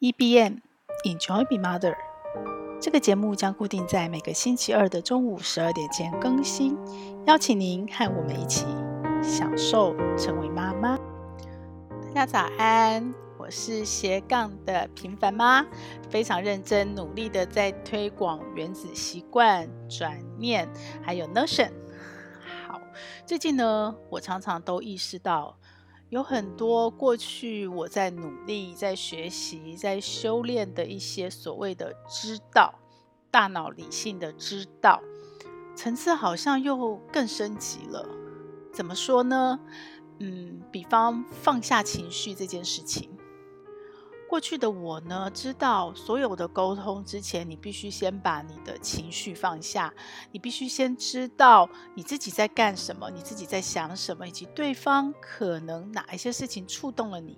EBM Enjoy Be Mother，这个节目将固定在每个星期二的中午十二点前更新，邀请您和我们一起享受成为妈妈。大家早安，我是斜杠的平凡妈，非常认真努力的在推广原子习惯、转念，还有 Notion。好，最近呢，我常常都意识到。有很多过去我在努力、在学习、在修炼的一些所谓的知道，大脑理性的知道，层次好像又更升级了。怎么说呢？嗯，比方放下情绪这件事情。过去的我呢，知道所有的沟通之前，你必须先把你的情绪放下，你必须先知道你自己在干什么，你自己在想什么，以及对方可能哪一些事情触动了你。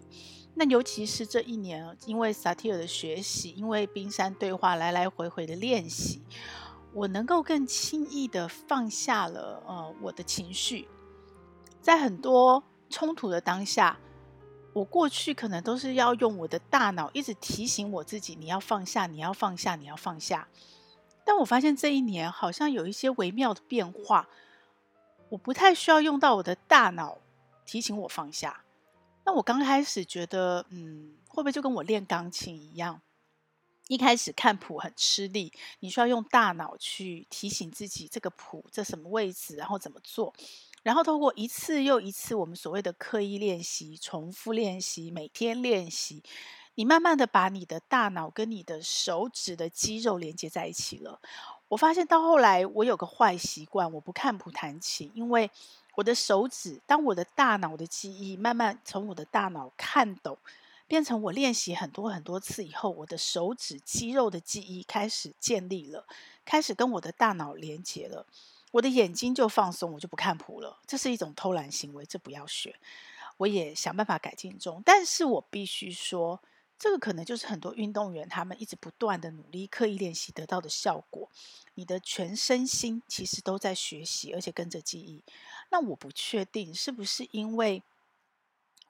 那尤其是这一年，因为萨提尔的学习，因为冰山对话来来回回的练习，我能够更轻易的放下了呃我的情绪，在很多冲突的当下。我过去可能都是要用我的大脑一直提醒我自己，你要放下，你要放下，你要放下。但我发现这一年好像有一些微妙的变化，我不太需要用到我的大脑提醒我放下。那我刚开始觉得，嗯，会不会就跟我练钢琴一样？一开始看谱很吃力，你需要用大脑去提醒自己这个谱这什么位置，然后怎么做。然后透过一次又一次我们所谓的刻意练习、重复练习、每天练习，你慢慢的把你的大脑跟你的手指的肌肉连接在一起了。我发现到后来，我有个坏习惯，我不看谱弹琴，因为我的手指，当我的大脑的记忆慢慢从我的大脑看懂，变成我练习很多很多次以后，我的手指肌肉的记忆开始建立了，开始跟我的大脑连接了。我的眼睛就放松，我就不看谱了。这是一种偷懒行为，这不要学。我也想办法改进中，但是我必须说，这个可能就是很多运动员他们一直不断的努力、刻意练习得到的效果。你的全身心其实都在学习，而且跟着记忆。那我不确定是不是因为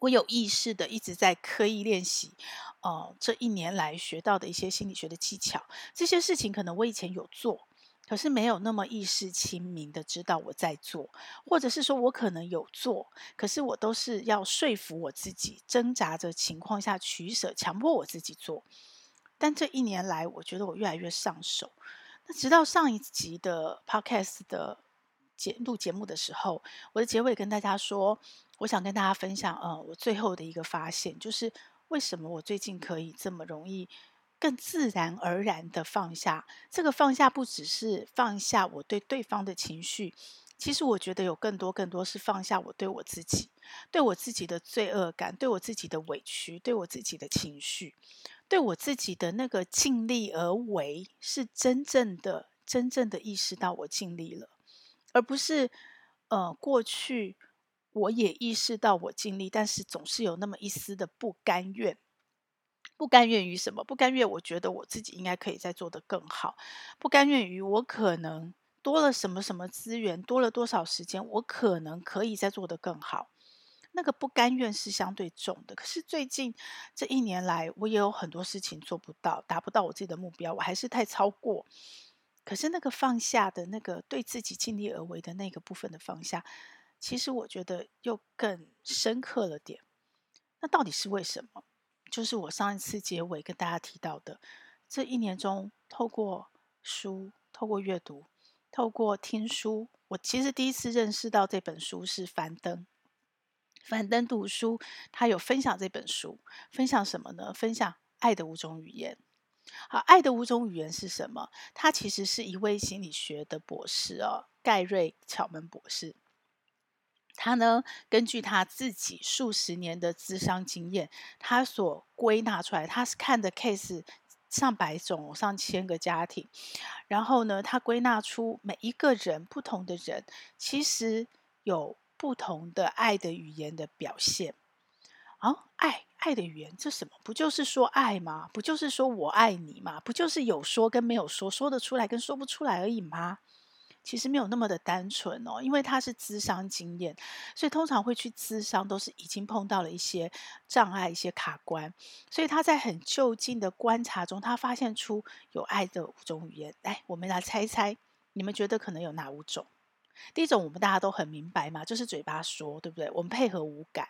我有意识的一直在刻意练习，呃，这一年来学到的一些心理学的技巧，这些事情可能我以前有做。可是没有那么意识清明的知道我在做，或者是说我可能有做，可是我都是要说服我自己，挣扎着情况下取舍，强迫我自己做。但这一年来，我觉得我越来越上手。那直到上一集的 Podcast 的节录节目的时候，我的结尾跟大家说，我想跟大家分享，呃，我最后的一个发现，就是为什么我最近可以这么容易。更自然而然的放下，这个放下不只是放下我对对方的情绪，其实我觉得有更多更多是放下我对我自己，对我自己的罪恶感，对我自己的委屈，对我自己的情绪，对我自己的那个尽力而为，是真正的真正的意识到我尽力了，而不是呃过去我也意识到我尽力，但是总是有那么一丝的不甘愿。不甘愿于什么？不甘愿，我觉得我自己应该可以再做得更好。不甘愿于我可能多了什么什么资源，多了多少时间，我可能可以再做得更好。那个不甘愿是相对重的。可是最近这一年来，我也有很多事情做不到，达不到我自己的目标，我还是太超过。可是那个放下的那个对自己尽力而为的那个部分的放下，其实我觉得又更深刻了点。那到底是为什么？就是我上一次结尾跟大家提到的，这一年中，透过书、透过阅读、透过听书，我其实第一次认识到这本书是樊登。樊登读书，他有分享这本书，分享什么呢？分享爱的五种语言。好，爱的五种语言是什么？他其实是一位心理学的博士哦，盖瑞·巧门博士。他呢，根据他自己数十年的咨商经验，他所归纳出来，他是看的 case 上百种、上千个家庭，然后呢，他归纳出每一个人不同的人，其实有不同的爱的语言的表现。啊，爱爱的语言，这什么？不就是说爱吗？不就是说我爱你吗？不就是有说跟没有说，说得出来跟说不出来而已吗？其实没有那么的单纯哦，因为他是咨商经验，所以通常会去咨商都是已经碰到了一些障碍、一些卡关，所以他在很就近的观察中，他发现出有爱的五种语言。来，我们来猜一猜，你们觉得可能有哪五种？第一种我们大家都很明白嘛，就是嘴巴说，对不对？我们配合五感，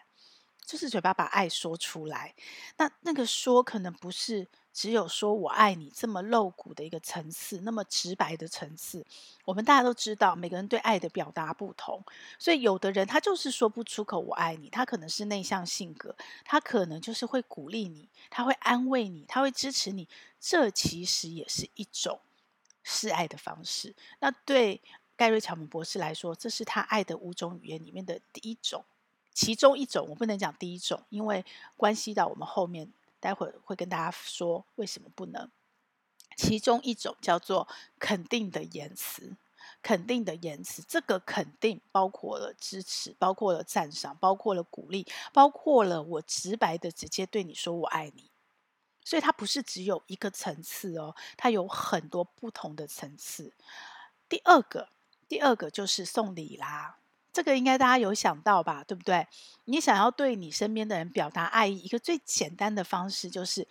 就是嘴巴把爱说出来。那那个说可能不是。只有说我爱你这么露骨的一个层次，那么直白的层次，我们大家都知道，每个人对爱的表达不同，所以有的人他就是说不出口我爱你，他可能是内向性格，他可能就是会鼓励你，他会安慰你，他会支持你，这其实也是一种示爱的方式。那对盖瑞乔姆博士来说，这是他爱的五种语言里面的第一种，其中一种，我不能讲第一种，因为关系到我们后面。待会儿会跟大家说为什么不能。其中一种叫做肯定的言辞，肯定的言辞，这个肯定包括了支持，包括了赞赏，包括了鼓励，包括了我直白的直接对你说我爱你。所以它不是只有一个层次哦，它有很多不同的层次。第二个，第二个就是送礼啦。这个应该大家有想到吧，对不对？你想要对你身边的人表达爱意，一个最简单的方式就是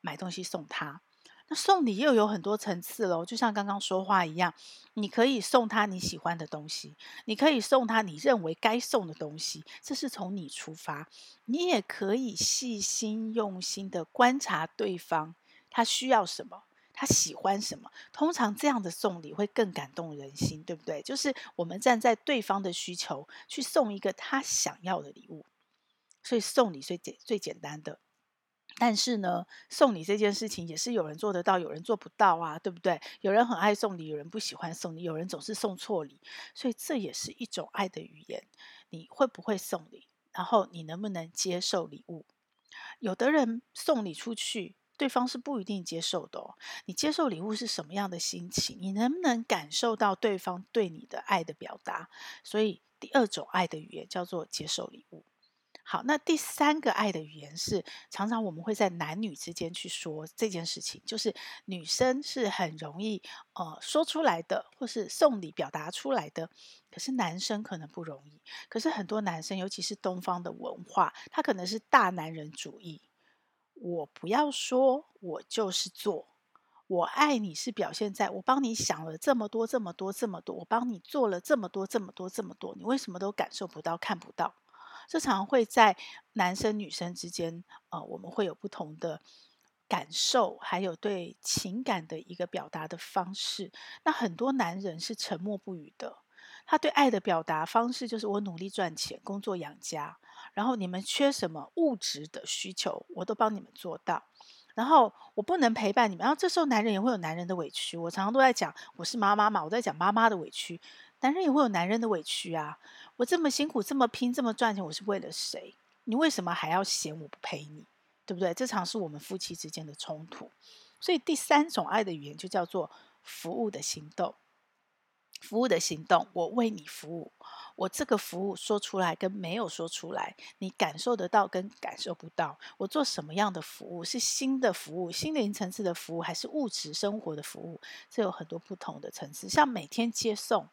买东西送他。那送礼又有很多层次喽，就像刚刚说话一样，你可以送他你喜欢的东西，你可以送他你认为该送的东西，这是从你出发。你也可以细心用心的观察对方，他需要什么。他喜欢什么？通常这样的送礼会更感动人心，对不对？就是我们站在对方的需求去送一个他想要的礼物，所以送礼最简最简单的。但是呢，送礼这件事情也是有人做得到，有人做不到啊，对不对？有人很爱送礼，有人不喜欢送礼，有人总是送错礼，所以这也是一种爱的语言。你会不会送礼？然后你能不能接受礼物？有的人送礼出去。对方是不一定接受的哦。你接受礼物是什么样的心情？你能不能感受到对方对你的爱的表达？所以第二种爱的语言叫做接受礼物。好，那第三个爱的语言是常常我们会在男女之间去说这件事情，就是女生是很容易呃说出来的，或是送礼表达出来的，可是男生可能不容易。可是很多男生，尤其是东方的文化，他可能是大男人主义。我不要说，我就是做。我爱你是表现在我帮你想了这么多、这么多、这么多，我帮你做了这么多、这么多、这么多，你为什么都感受不到、看不到？这常会在男生女生之间，呃，我们会有不同的感受，还有对情感的一个表达的方式。那很多男人是沉默不语的。他对爱的表达方式就是我努力赚钱，工作养家，然后你们缺什么物质的需求，我都帮你们做到。然后我不能陪伴你们，然后这时候男人也会有男人的委屈。我常常都在讲，我是妈妈嘛，我在讲妈妈的委屈，男人也会有男人的委屈啊。我这么辛苦，这么拼，这么赚钱，我是为了谁？你为什么还要嫌我不陪你？对不对？这常是我们夫妻之间的冲突。所以第三种爱的语言就叫做服务的行动。服务的行动，我为你服务。我这个服务说出来跟没有说出来，你感受得到跟感受不到。我做什么样的服务？是新的服务、心灵层次的服务，还是物质生活的服务？这有很多不同的层次。像每天接送，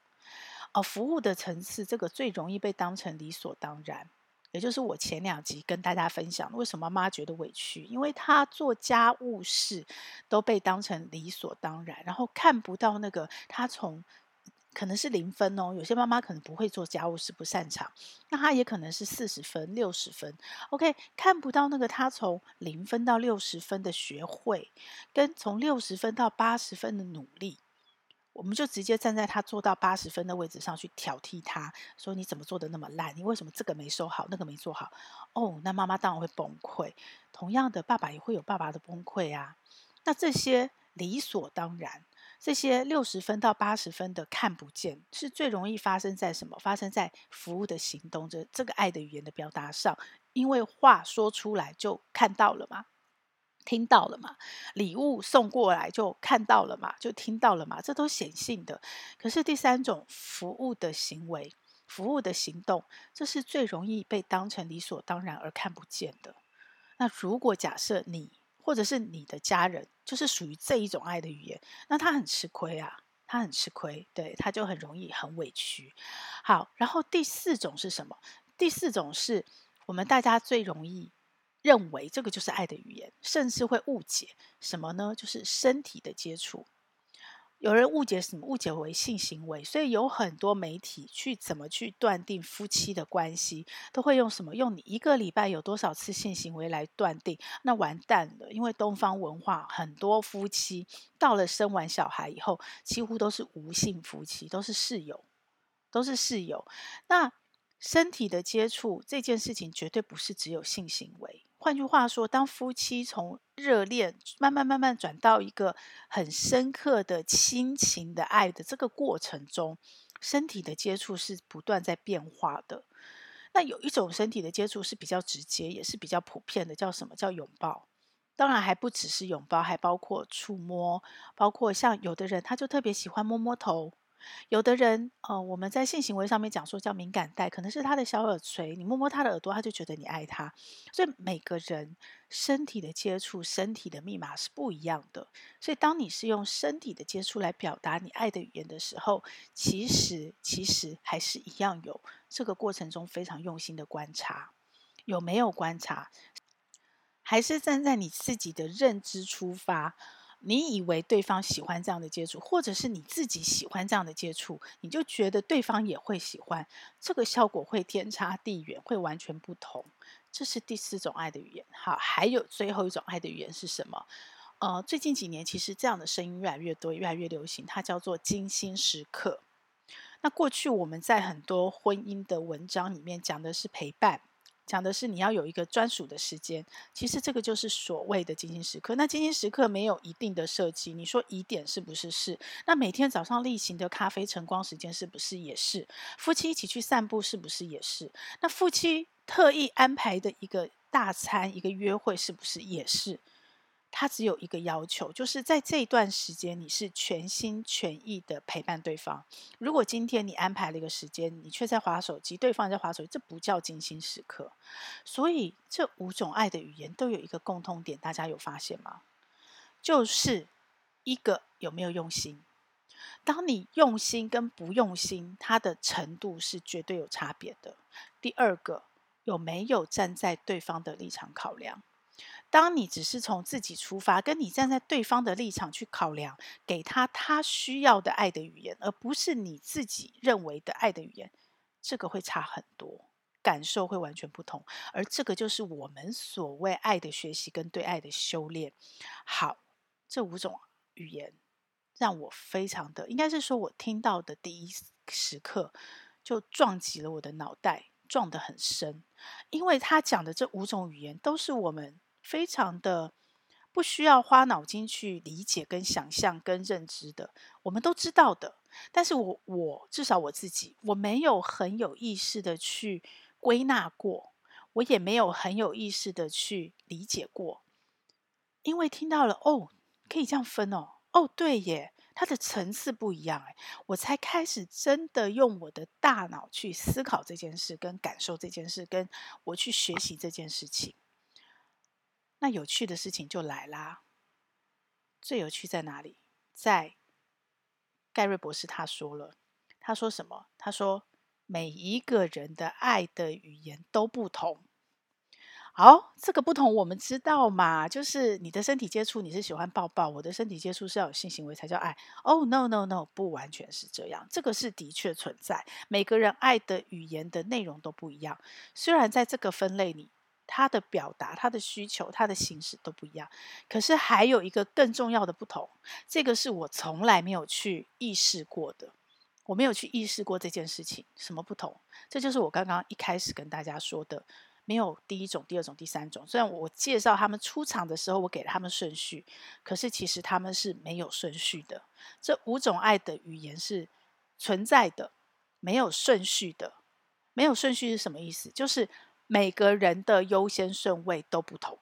哦，服务的层次，这个最容易被当成理所当然。也就是我前两集跟大家分享，为什么妈妈觉得委屈？因为她做家务事都被当成理所当然，然后看不到那个她从。可能是零分哦，有些妈妈可能不会做家务事，不擅长，那她也可能是四十分、六十分。OK，看不到那个她从零分到六十分的学会，跟从六十分到八十分的努力，我们就直接站在她做到八十分的位置上去挑剔她，说你怎么做的那么烂？你为什么这个没收好，那个没做好？哦，那妈妈当然会崩溃。同样的，爸爸也会有爸爸的崩溃啊。那这些理所当然。这些六十分到八十分的看不见，是最容易发生在什么？发生在服务的行动，这这个爱的语言的表达上。因为话说出来就看到了嘛，听到了嘛，礼物送过来就看到了嘛，就听到了嘛，这都显性的。可是第三种服务的行为、服务的行动，这是最容易被当成理所当然而看不见的。那如果假设你，或者是你的家人，就是属于这一种爱的语言，那他很吃亏啊，他很吃亏，对，他就很容易很委屈。好，然后第四种是什么？第四种是我们大家最容易认为这个就是爱的语言，甚至会误解什么呢？就是身体的接触。有人误解什么？误解为性行为，所以有很多媒体去怎么去断定夫妻的关系，都会用什么？用你一个礼拜有多少次性行为来断定？那完蛋了，因为东方文化很多夫妻到了生完小孩以后，几乎都是无性夫妻，都是室友，都是室友。那身体的接触这件事情，绝对不是只有性行为。换句话说，当夫妻从热恋慢慢慢慢转到一个很深刻的亲情的爱的这个过程中，身体的接触是不断在变化的。那有一种身体的接触是比较直接，也是比较普遍的，叫什么？叫拥抱。当然还不只是拥抱，还包括触摸，包括像有的人他就特别喜欢摸摸头。有的人，呃，我们在性行为上面讲说叫敏感带，可能是他的小耳垂，你摸摸他的耳朵，他就觉得你爱他。所以每个人身体的接触、身体的密码是不一样的。所以当你是用身体的接触来表达你爱的语言的时候，其实其实还是一样有这个过程中非常用心的观察，有没有观察？还是站在你自己的认知出发？你以为对方喜欢这样的接触，或者是你自己喜欢这样的接触，你就觉得对方也会喜欢，这个效果会天差地远，会完全不同。这是第四种爱的语言。好，还有最后一种爱的语言是什么？呃，最近几年其实这样的声音越来越多，越来越流行，它叫做精心时刻。那过去我们在很多婚姻的文章里面讲的是陪伴。讲的是你要有一个专属的时间，其实这个就是所谓的精心时刻。那精心时刻没有一定的设计，你说疑点是不是是？那每天早上例行的咖啡晨光时间是不是也是？夫妻一起去散步是不是也是？那夫妻特意安排的一个大餐、一个约会是不是也是？他只有一个要求，就是在这一段时间，你是全心全意的陪伴对方。如果今天你安排了一个时间，你却在滑手机，对方在滑手机，这不叫精心时刻。所以这五种爱的语言都有一个共通点，大家有发现吗？就是一个有没有用心。当你用心跟不用心，它的程度是绝对有差别的。第二个，有没有站在对方的立场考量？当你只是从自己出发，跟你站在对方的立场去考量，给他他需要的爱的语言，而不是你自己认为的爱的语言，这个会差很多，感受会完全不同。而这个就是我们所谓爱的学习跟对爱的修炼。好，这五种语言让我非常的，应该是说我听到的第一时刻就撞击了我的脑袋，撞得很深，因为他讲的这五种语言都是我们。非常的不需要花脑筋去理解、跟想象、跟认知的，我们都知道的。但是我我至少我自己，我没有很有意识的去归纳过，我也没有很有意识的去理解过。因为听到了哦，可以这样分哦，哦对耶，它的层次不一样哎，我才开始真的用我的大脑去思考这件事，跟感受这件事，跟我去学习这件事情。那有趣的事情就来啦！最有趣在哪里？在盖瑞博士他说了，他说什么？他说每一个人的爱的语言都不同。好，这个不同我们知道嘛？就是你的身体接触，你是喜欢抱抱；我的身体接触是要有性行为才叫爱。哦，no no no，不完全是这样。这个是的确存在，每个人爱的语言的内容都不一样。虽然在这个分类里。他的表达、他的需求、他的形式都不一样，可是还有一个更重要的不同，这个是我从来没有去意识过的，我没有去意识过这件事情，什么不同？这就是我刚刚一开始跟大家说的，没有第一种、第二种、第三种。虽然我介绍他们出场的时候，我给了他们顺序，可是其实他们是没有顺序的。这五种爱的语言是存在的，没有顺序的。没有顺序是什么意思？就是。每个人的优先顺位都不同，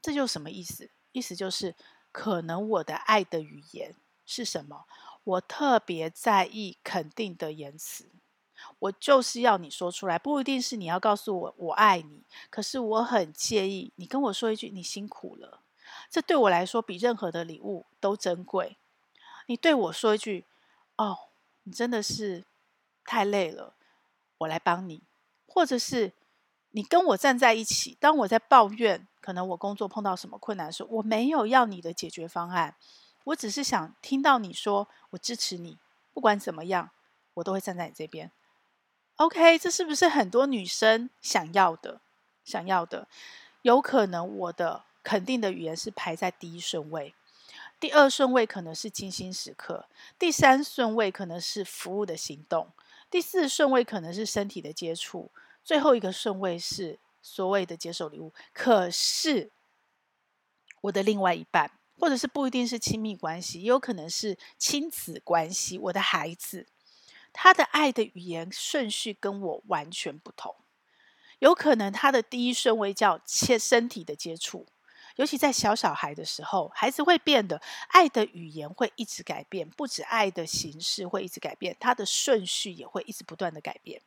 这就什么意思？意思就是，可能我的爱的语言是什么？我特别在意肯定的言辞，我就是要你说出来，不一定是你要告诉我我爱你，可是我很介意你跟我说一句你辛苦了，这对我来说比任何的礼物都珍贵。你对我说一句：“哦，你真的是太累了，我来帮你。”或者是你跟我站在一起，当我在抱怨，可能我工作碰到什么困难的时候，我没有要你的解决方案，我只是想听到你说我支持你，不管怎么样，我都会站在你这边。OK，这是不是很多女生想要的？想要的，有可能我的肯定的语言是排在第一顺位，第二顺位可能是精心时刻，第三顺位可能是服务的行动，第四顺位可能是身体的接触，最后一个顺位是所谓的接受礼物。可是我的另外一半，或者是不一定是亲密关系，也有可能是亲子关系，我的孩子。他的爱的语言顺序跟我完全不同，有可能他的第一顺位叫切身体的接触，尤其在小小孩的时候，孩子会变得，爱的语言会一直改变，不止爱的形式会一直改变，他的顺序也会一直不断的改变。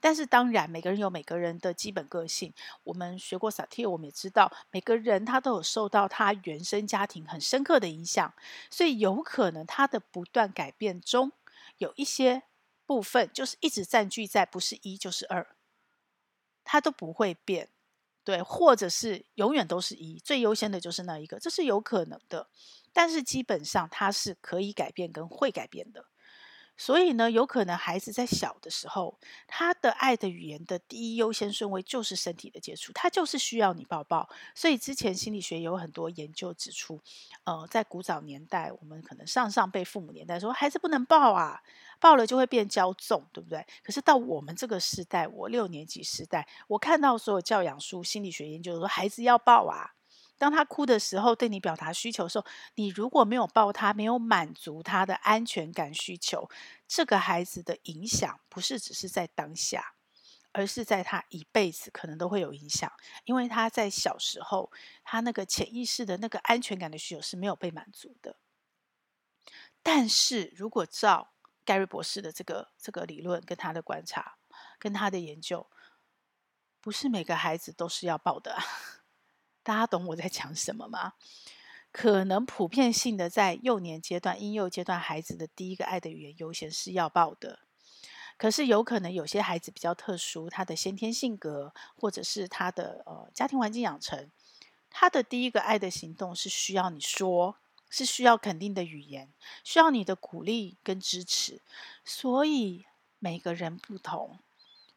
但是当然，每个人有每个人的基本个性。我们学过萨提，我们也知道，每个人他都有受到他原生家庭很深刻的影响，所以有可能他的不断改变中有一些。部分就是一直占据在不是一就是二，它都不会变，对，或者是永远都是一，最优先的就是那一个，这是有可能的，但是基本上它是可以改变跟会改变的。所以呢，有可能孩子在小的时候，他的爱的语言的第一优先顺位就是身体的接触，他就是需要你抱抱。所以之前心理学有很多研究指出，呃，在古早年代，我们可能上上辈父母年代说孩子不能抱啊，抱了就会变骄纵，对不对？可是到我们这个时代，我六年级时代，我看到所有教养书、心理学研究说孩子要抱啊。当他哭的时候，对你表达需求的时候，你如果没有抱他，没有满足他的安全感需求，这个孩子的影响不是只是在当下，而是在他一辈子可能都会有影响，因为他在小时候，他那个潜意识的那个安全感的需求是没有被满足的。但是如果照盖瑞博士的这个这个理论，跟他的观察，跟他的研究，不是每个孩子都是要抱的。大家懂我在讲什么吗？可能普遍性的在幼年阶段、婴幼阶段，孩子的第一个爱的语言优先是要抱的。可是有可能有些孩子比较特殊，他的先天性格，或者是他的呃家庭环境养成，他的第一个爱的行动是需要你说，是需要肯定的语言，需要你的鼓励跟支持。所以每个人不同，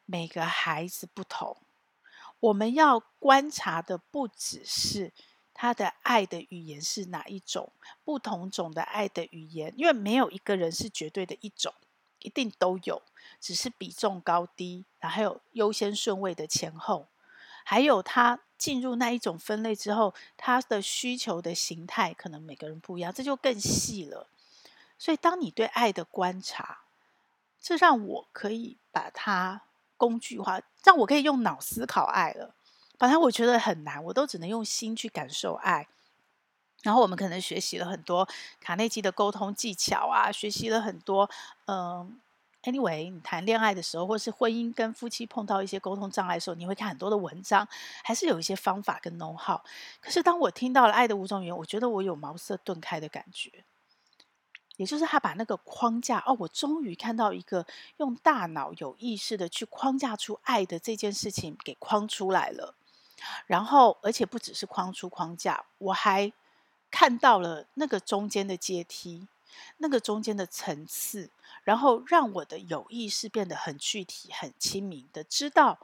每个孩子不同。我们要观察的不只是他的爱的语言是哪一种，不同种的爱的语言，因为没有一个人是绝对的一种，一定都有，只是比重高低，然后还有优先顺位的前后，还有他进入那一种分类之后，他的需求的形态可能每个人不一样，这就更细了。所以，当你对爱的观察，这让我可以把它。工具化，让我可以用脑思考爱了。本来我觉得很难，我都只能用心去感受爱。然后我们可能学习了很多卡内基的沟通技巧啊，学习了很多。嗯，anyway，你谈恋爱的时候，或是婚姻跟夫妻碰到一些沟通障碍的时候，你会看很多的文章，还是有一些方法跟 know-how。可是当我听到了爱的五种语言，我觉得我有茅塞顿开的感觉。也就是他把那个框架哦，我终于看到一个用大脑有意识的去框架出爱的这件事情给框出来了，然后而且不只是框出框架，我还看到了那个中间的阶梯，那个中间的层次，然后让我的有意识变得很具体、很亲民的知道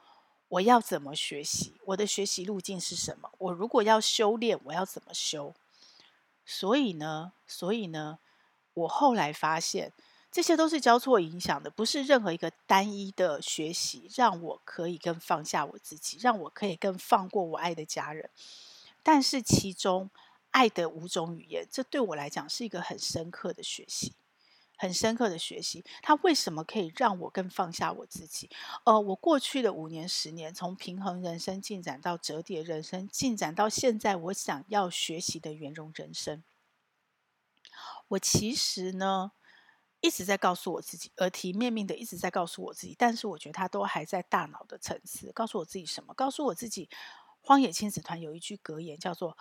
我要怎么学习，我的学习路径是什么，我如果要修炼，我要怎么修。所以呢，所以呢。我后来发现，这些都是交错影响的，不是任何一个单一的学习让我可以更放下我自己，让我可以更放过我爱的家人。但是其中爱的五种语言，这对我来讲是一个很深刻的学习，很深刻的学习。它为什么可以让我更放下我自己？呃，我过去的五年、十年，从平衡人生进展到折叠人生，进展到现在，我想要学习的圆融人生。我其实呢，一直在告诉我自己，耳提面命的一直在告诉我自己，但是我觉得他都还在大脑的层次。告诉我自己什么？告诉我自己，荒野亲子团有一句格言叫做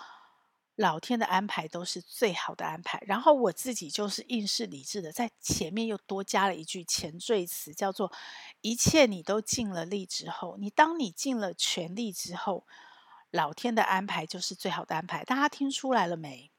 老天的安排都是最好的安排。然后我自己就是硬是理智的，在前面又多加了一句前缀词，叫做“一切你都尽了力之后，你当你尽了全力之后，老天的安排就是最好的安排。”大家听出来了没？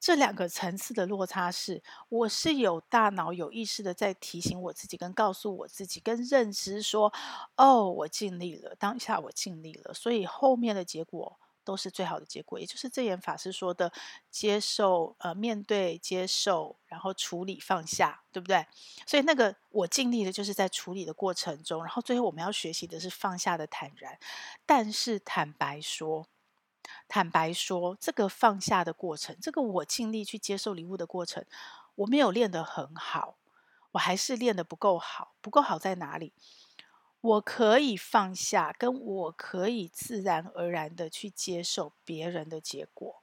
这两个层次的落差是，我是有大脑有意识的在提醒我自己，跟告诉我自己，跟认知说：“哦，我尽力了，当下我尽力了。”所以后面的结果都是最好的结果，也就是这言法师说的：接受、呃，面对、接受，然后处理、放下，对不对？所以那个我尽力的，就是在处理的过程中，然后最后我们要学习的是放下的坦然。但是坦白说。坦白说，这个放下的过程，这个我尽力去接受礼物的过程，我没有练得很好，我还是练得不够好。不够好在哪里？我可以放下，跟我可以自然而然的去接受别人的结果，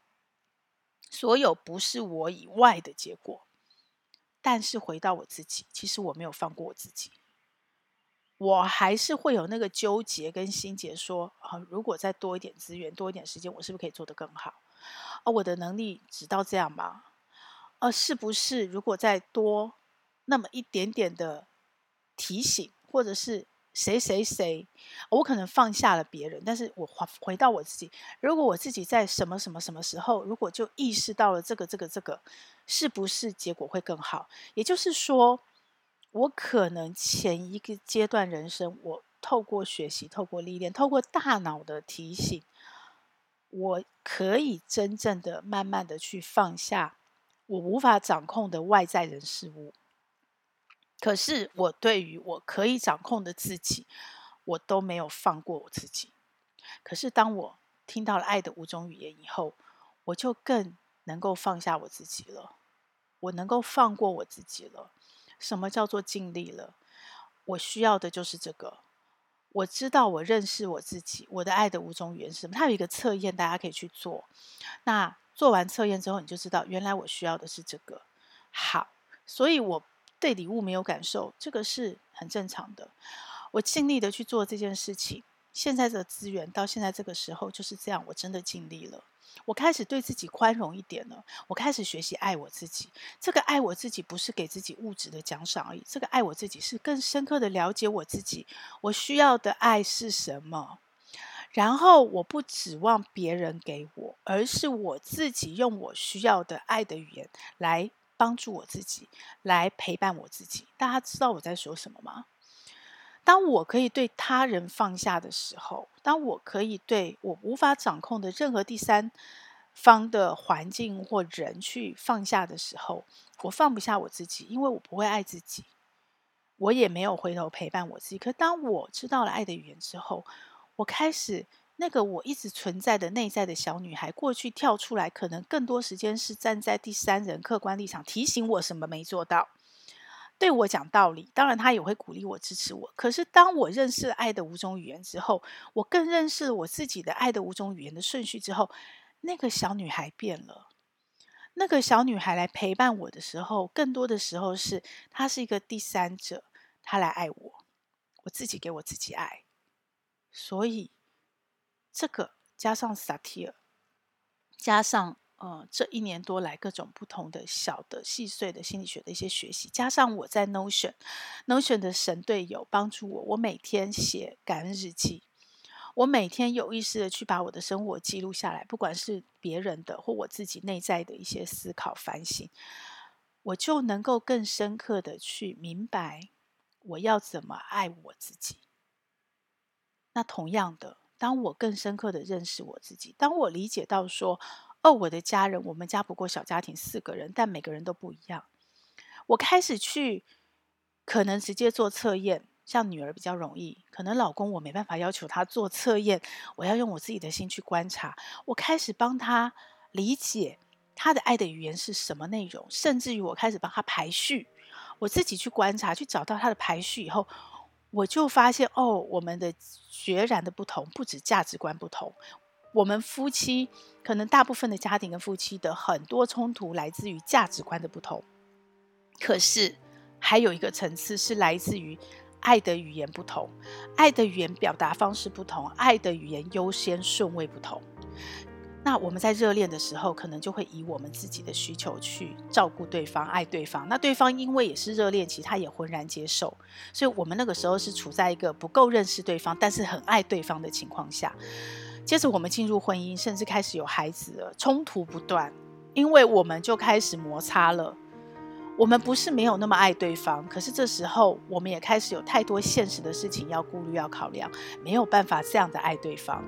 所有不是我以外的结果。但是回到我自己，其实我没有放过我自己。我还是会有那个纠结跟心结，说啊，如果再多一点资源，多一点时间，我是不是可以做得更好？啊，我的能力只到这样吗？啊，是不是如果再多那么一点点的提醒，或者是谁谁谁，我可能放下了别人，但是我回回到我自己，如果我自己在什么什么什么时候，如果就意识到了这个这个这个，是不是结果会更好？也就是说。我可能前一个阶段人生，我透过学习、透过历练、透过大脑的提醒，我可以真正的、慢慢的去放下我无法掌控的外在人事物。可是我对于我可以掌控的自己，我都没有放过我自己。可是当我听到了爱的五种语言以后，我就更能够放下我自己了。我能够放过我自己了。什么叫做尽力了？我需要的就是这个。我知道，我认识我自己，我的爱的五种语言是什么？它有一个测验，大家可以去做。那做完测验之后，你就知道，原来我需要的是这个。好，所以我对礼物没有感受，这个是很正常的。我尽力的去做这件事情，现在的资源到现在这个时候就是这样，我真的尽力了。我开始对自己宽容一点了，我开始学习爱我自己。这个爱我自己不是给自己物质的奖赏而已，这个爱我自己是更深刻的了解我自己，我需要的爱是什么。然后我不指望别人给我，而是我自己用我需要的爱的语言来帮助我自己，来陪伴我自己。大家知道我在说什么吗？当我可以对他人放下的时候，当我可以对我无法掌控的任何第三方的环境或人去放下的时候，我放不下我自己，因为我不会爱自己，我也没有回头陪伴我自己。可当我知道了爱的语言之后，我开始那个我一直存在的内在的小女孩，过去跳出来，可能更多时间是站在第三人客观立场提醒我什么没做到。对我讲道理，当然他也会鼓励我、支持我。可是当我认识了爱的五种语言之后，我更认识了我自己的爱的五种语言的顺序之后，那个小女孩变了。那个小女孩来陪伴我的时候，更多的时候是她是一个第三者，她来爱我，我自己给我自己爱。所以这个加上萨提尔，加上。呃，这一年多来，各种不同的小的细碎的心理学的一些学习，加上我在 Notion，Notion 的神队友帮助我，我每天写感恩日记，我每天有意识的去把我的生活记录下来，不管是别人的或我自己内在的一些思考反省，我就能够更深刻的去明白我要怎么爱我自己。那同样的，当我更深刻的认识我自己，当我理解到说，哦，我的家人，我们家不过小家庭四个人，但每个人都不一样。我开始去可能直接做测验，像女儿比较容易，可能老公我没办法要求他做测验，我要用我自己的心去观察。我开始帮他理解他的爱的语言是什么内容，甚至于我开始帮他排序，我自己去观察，去找到他的排序以后，我就发现哦，我们的决然的不同，不止价值观不同。我们夫妻可能大部分的家庭跟夫妻的很多冲突来自于价值观的不同，可是还有一个层次是来自于爱的语言不同，爱的语言表达方式不同，爱的语言优先顺位不同。那我们在热恋的时候，可能就会以我们自己的需求去照顾对方、爱对方。那对方因为也是热恋期，他也浑然接受。所以我们那个时候是处在一个不够认识对方，但是很爱对方的情况下。接着我们进入婚姻，甚至开始有孩子了，冲突不断，因为我们就开始摩擦了。我们不是没有那么爱对方，可是这时候我们也开始有太多现实的事情要顾虑、要考量，没有办法这样的爱对方。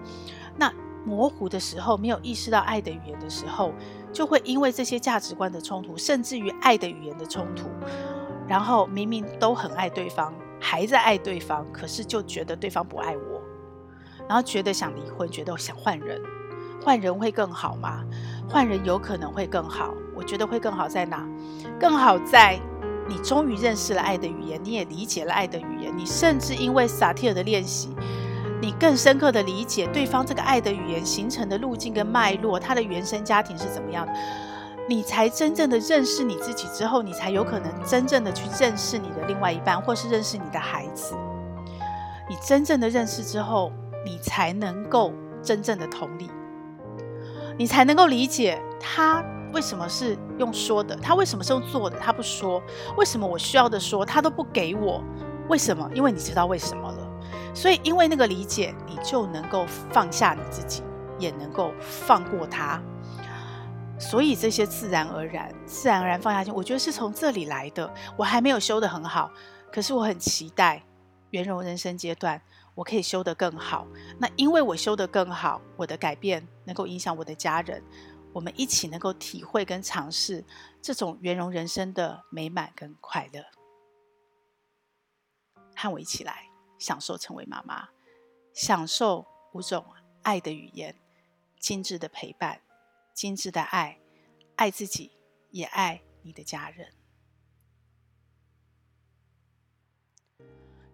那模糊的时候，没有意识到爱的语言的时候，就会因为这些价值观的冲突，甚至于爱的语言的冲突，然后明明都很爱对方，还在爱对方，可是就觉得对方不爱我，然后觉得想离婚，觉得想换人，换人会更好吗？换人有可能会更好，我觉得会更好在哪？更好在你终于认识了爱的语言，你也理解了爱的语言，你甚至因为萨提尔的练习。你更深刻的理解对方这个爱的语言形成的路径跟脉络，他的原生家庭是怎么样的，你才真正的认识你自己之后，你才有可能真正的去认识你的另外一半，或是认识你的孩子。你真正的认识之后，你才能够真正的同理，你才能够理解他为什么是用说的，他为什么是用做的，他不说，为什么我需要的说他都不给我，为什么？因为你知道为什么了。所以，因为那个理解，你就能够放下你自己，也能够放过他。所以这些自然而然、自然而然放下心，我觉得是从这里来的。我还没有修得很好，可是我很期待圆融人生阶段，我可以修得更好。那因为我修得更好，我的改变能够影响我的家人，我们一起能够体会跟尝试这种圆融人生的美满跟快乐。和我一起来。享受成为妈妈，享受五种爱的语言，精致的陪伴，精致的爱，爱自己，也爱你的家人。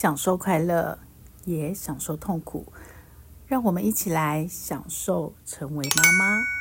享受快乐，也享受痛苦，让我们一起来享受成为妈妈。